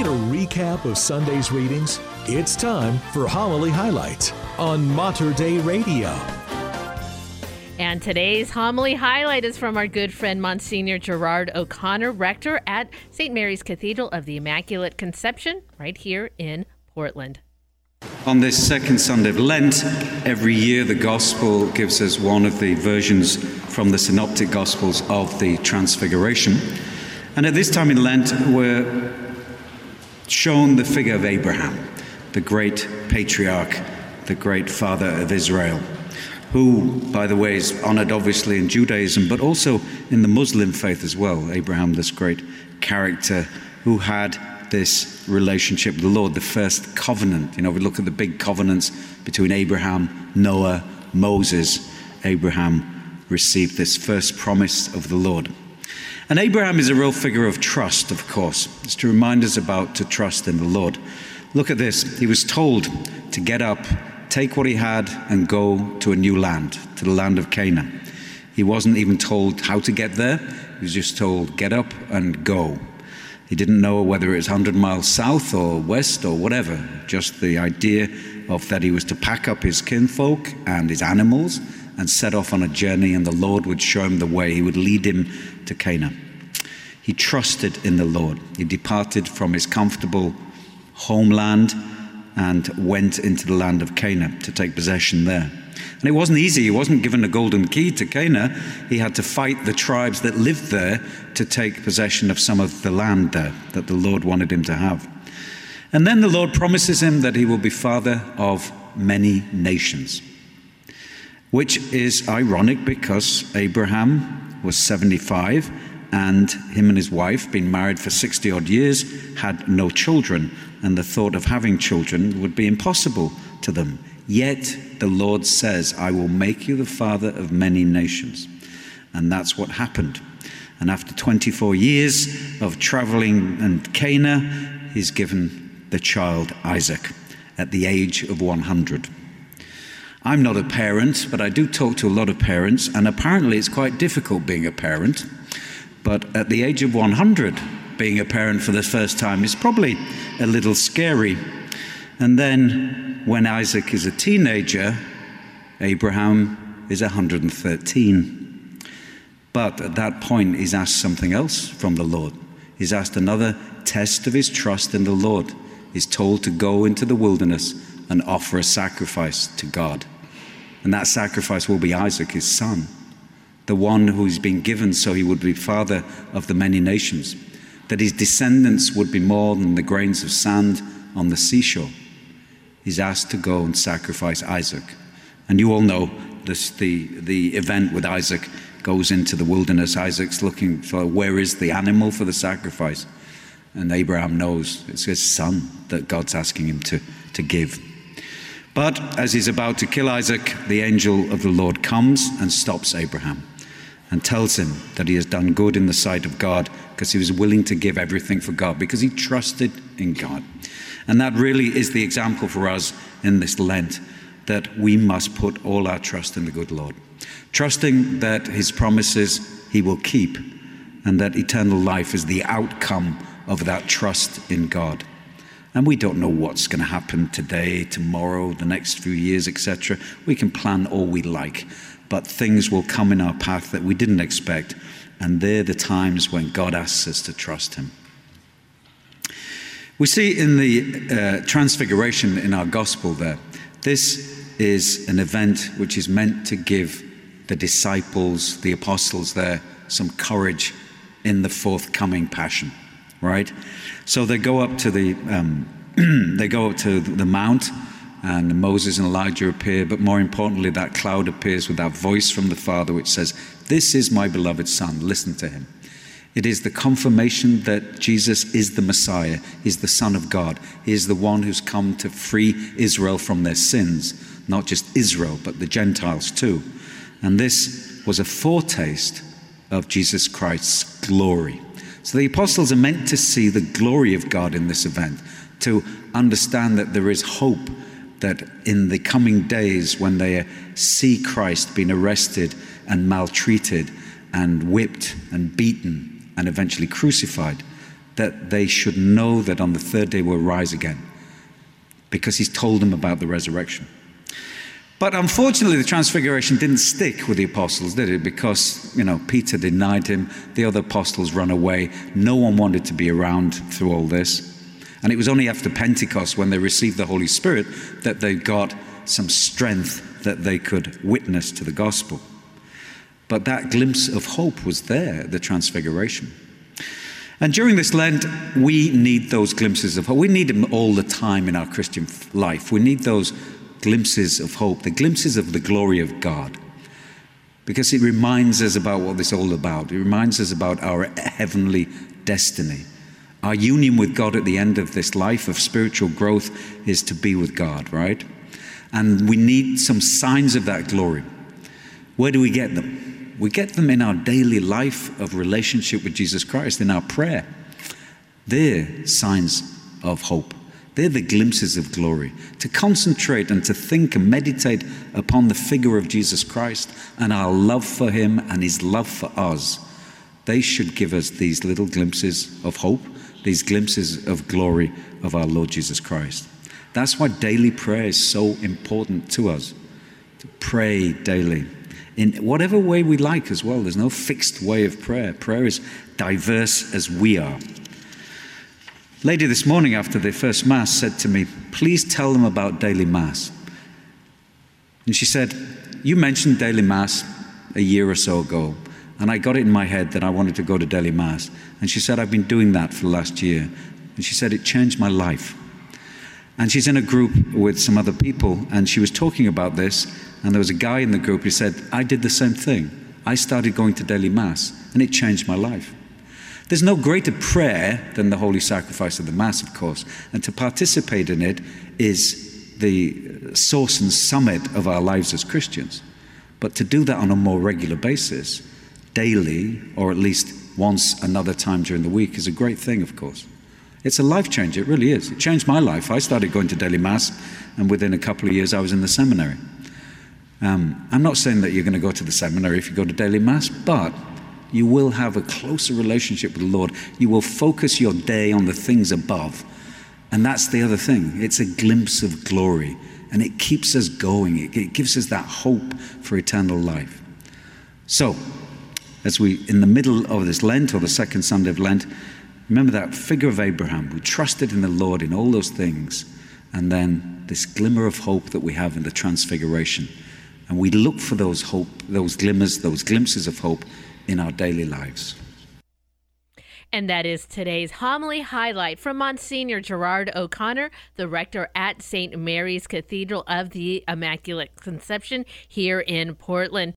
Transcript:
Need a recap of Sunday's readings? It's time for Homily Highlights on Mater Dei Radio. And today's homily highlight is from our good friend Monsignor Gerard O'Connor, rector at St. Mary's Cathedral of the Immaculate Conception, right here in Portland. On this second Sunday of Lent, every year the Gospel gives us one of the versions from the Synoptic Gospels of the Transfiguration. And at this time in Lent, we're shown the figure of Abraham, the great patriarch, the great father of Israel who, by the way, is honored obviously in Judaism, but also in the Muslim faith as well. Abraham, this great character who had this relationship with the Lord, the first covenant. You know, we look at the big covenants between Abraham, Noah, Moses. Abraham received this first promise of the Lord. And Abraham is a real figure of trust, of course. It's to remind us about to trust in the Lord. Look at this. He was told to get up take what he had and go to a new land, to the land of Canaan. He wasn't even told how to get there, he was just told, get up and go. He didn't know whether it was 100 miles south or west or whatever, just the idea of that he was to pack up his kinfolk and his animals and set off on a journey, and the Lord would show him the way. He would lead him to Canaan. He trusted in the Lord. He departed from his comfortable homeland and went into the land of Canaan to take possession there. And it wasn't easy. He wasn't given a golden key to Canaan. He had to fight the tribes that lived there to take possession of some of the land there that the Lord wanted him to have. And then the Lord promises him that he will be father of many nations, which is ironic because Abraham was 75 and him and his wife, been married for 60 odd years, had no children and the thought of having children would be impossible to them. Yet the Lord says, I will make you the father of many nations. And that's what happened. And after 24 years of traveling and Canaan, he's given the child Isaac at the age of 100. I'm not a parent, but I do talk to a lot of parents, and apparently it's quite difficult being a parent. But at the age of 100, being a parent for the first time is probably a little scary. And then when Isaac is a teenager, Abraham is 113. But at that point, he's asked something else from the Lord. He's asked another test of his trust in the Lord. He's told to go into the wilderness and offer a sacrifice to God. And that sacrifice will be Isaac, his son, the one who's been given so he would be father of the many nations that his descendants would be more than the grains of sand on the seashore. He's asked to go and sacrifice Isaac. And you all know this, the, the event with Isaac goes into the wilderness. Isaac's looking for where is the animal for the sacrifice? And Abraham knows it's his son that God's asking him to, to give. But as he's about to kill Isaac, the angel of the Lord comes and stops Abraham and tells him that he has done good in the sight of God because he was willing to give everything for God because he trusted in God. And that really is the example for us in this Lent that we must put all our trust in the good Lord, trusting that his promises he will keep and that eternal life is the outcome of that trust in God. And we don't know what's going to happen today, tomorrow, the next few years, etc. We can plan all we like but things will come in our path that we didn't expect. And they're the times when God asks us to trust Him. We see in the uh, Transfiguration in our gospel there, this is an event which is meant to give the disciples, the apostles there, some courage in the forthcoming passion, right? So they go up to the um, they go up to the mount and Moses and Elijah appear, but more importantly, that cloud appears with that voice from the Father which says, This is my beloved Son, listen to him. It is the confirmation that Jesus is the Messiah, He's the Son of God, He is the one who's come to free Israel from their sins, not just Israel, but the Gentiles too. And this was a foretaste of Jesus Christ's glory. So the apostles are meant to see the glory of God in this event, to understand that there is hope that in the coming days, when they see Christ being arrested and maltreated and whipped and beaten and eventually crucified, that they should know that on the third day we'll rise again because he's told them about the resurrection. But unfortunately, the transfiguration didn't stick with the apostles, did it? Because, you know, Peter denied him, the other apostles ran away, no one wanted to be around through all this. And it was only after Pentecost, when they received the Holy Spirit, that they got some strength that they could witness to the gospel. But that glimpse of hope was there, the transfiguration. And during this Lent, we need those glimpses of hope. We need them all the time in our Christian life. We need those glimpses of hope, the glimpses of the glory of God. Because it reminds us about what this is all about. It reminds us about our heavenly destiny. Our union with God at the end of this life of spiritual growth is to be with God, right? And we need some signs of that glory. Where do we get them? We get them in our daily life of relationship with Jesus Christ, in our prayer. They're signs of hope. They're the glimpses of glory. To concentrate and to think and meditate upon the figure of Jesus Christ and our love for him and his love for us, they should give us these little glimpses of hope, these glimpses of glory of our Lord Jesus Christ. That's why daily prayer is so important to us. To pray daily in whatever way we like as well. There's no fixed way of prayer. Prayer is diverse as we are lady this morning after the first Mass said to me, Please tell them about daily Mass. And she said, You mentioned daily Mass a year or so ago, and I got it in my head that I wanted to go to daily Mass. And she said, I've been doing that for the last year. And she said, It changed my life. And she's in a group with some other people, and she was talking about this. And there was a guy in the group who said, I did the same thing. I started going to daily Mass, and it changed my life. There's no greater prayer than the holy sacrifice of the Mass, of course, and to participate in it is the source and summit of our lives as Christians. But to do that on a more regular basis, daily, or at least once another time during the week, is a great thing, of course. It's a life changer, it really is. It changed my life. I started going to daily Mass, and within a couple of years, I was in the seminary. Um, I'm not saying that you're going to go to the seminary if you go to daily Mass, but you will have a closer relationship with the Lord. You will focus your day on the things above. And that's the other thing. It's a glimpse of glory. And it keeps us going. It, it gives us that hope for eternal life. So, as we, in the middle of this Lent or the second Sunday of Lent, remember that figure of Abraham who trusted in the Lord in all those things. And then this glimmer of hope that we have in the transfiguration. And we look for those hope, those glimmers, those glimpses of hope in our daily lives. And that is today's homily highlight from Monsignor Gerard O'Connor, the rector at St. Mary's Cathedral of the Immaculate Conception here in Portland.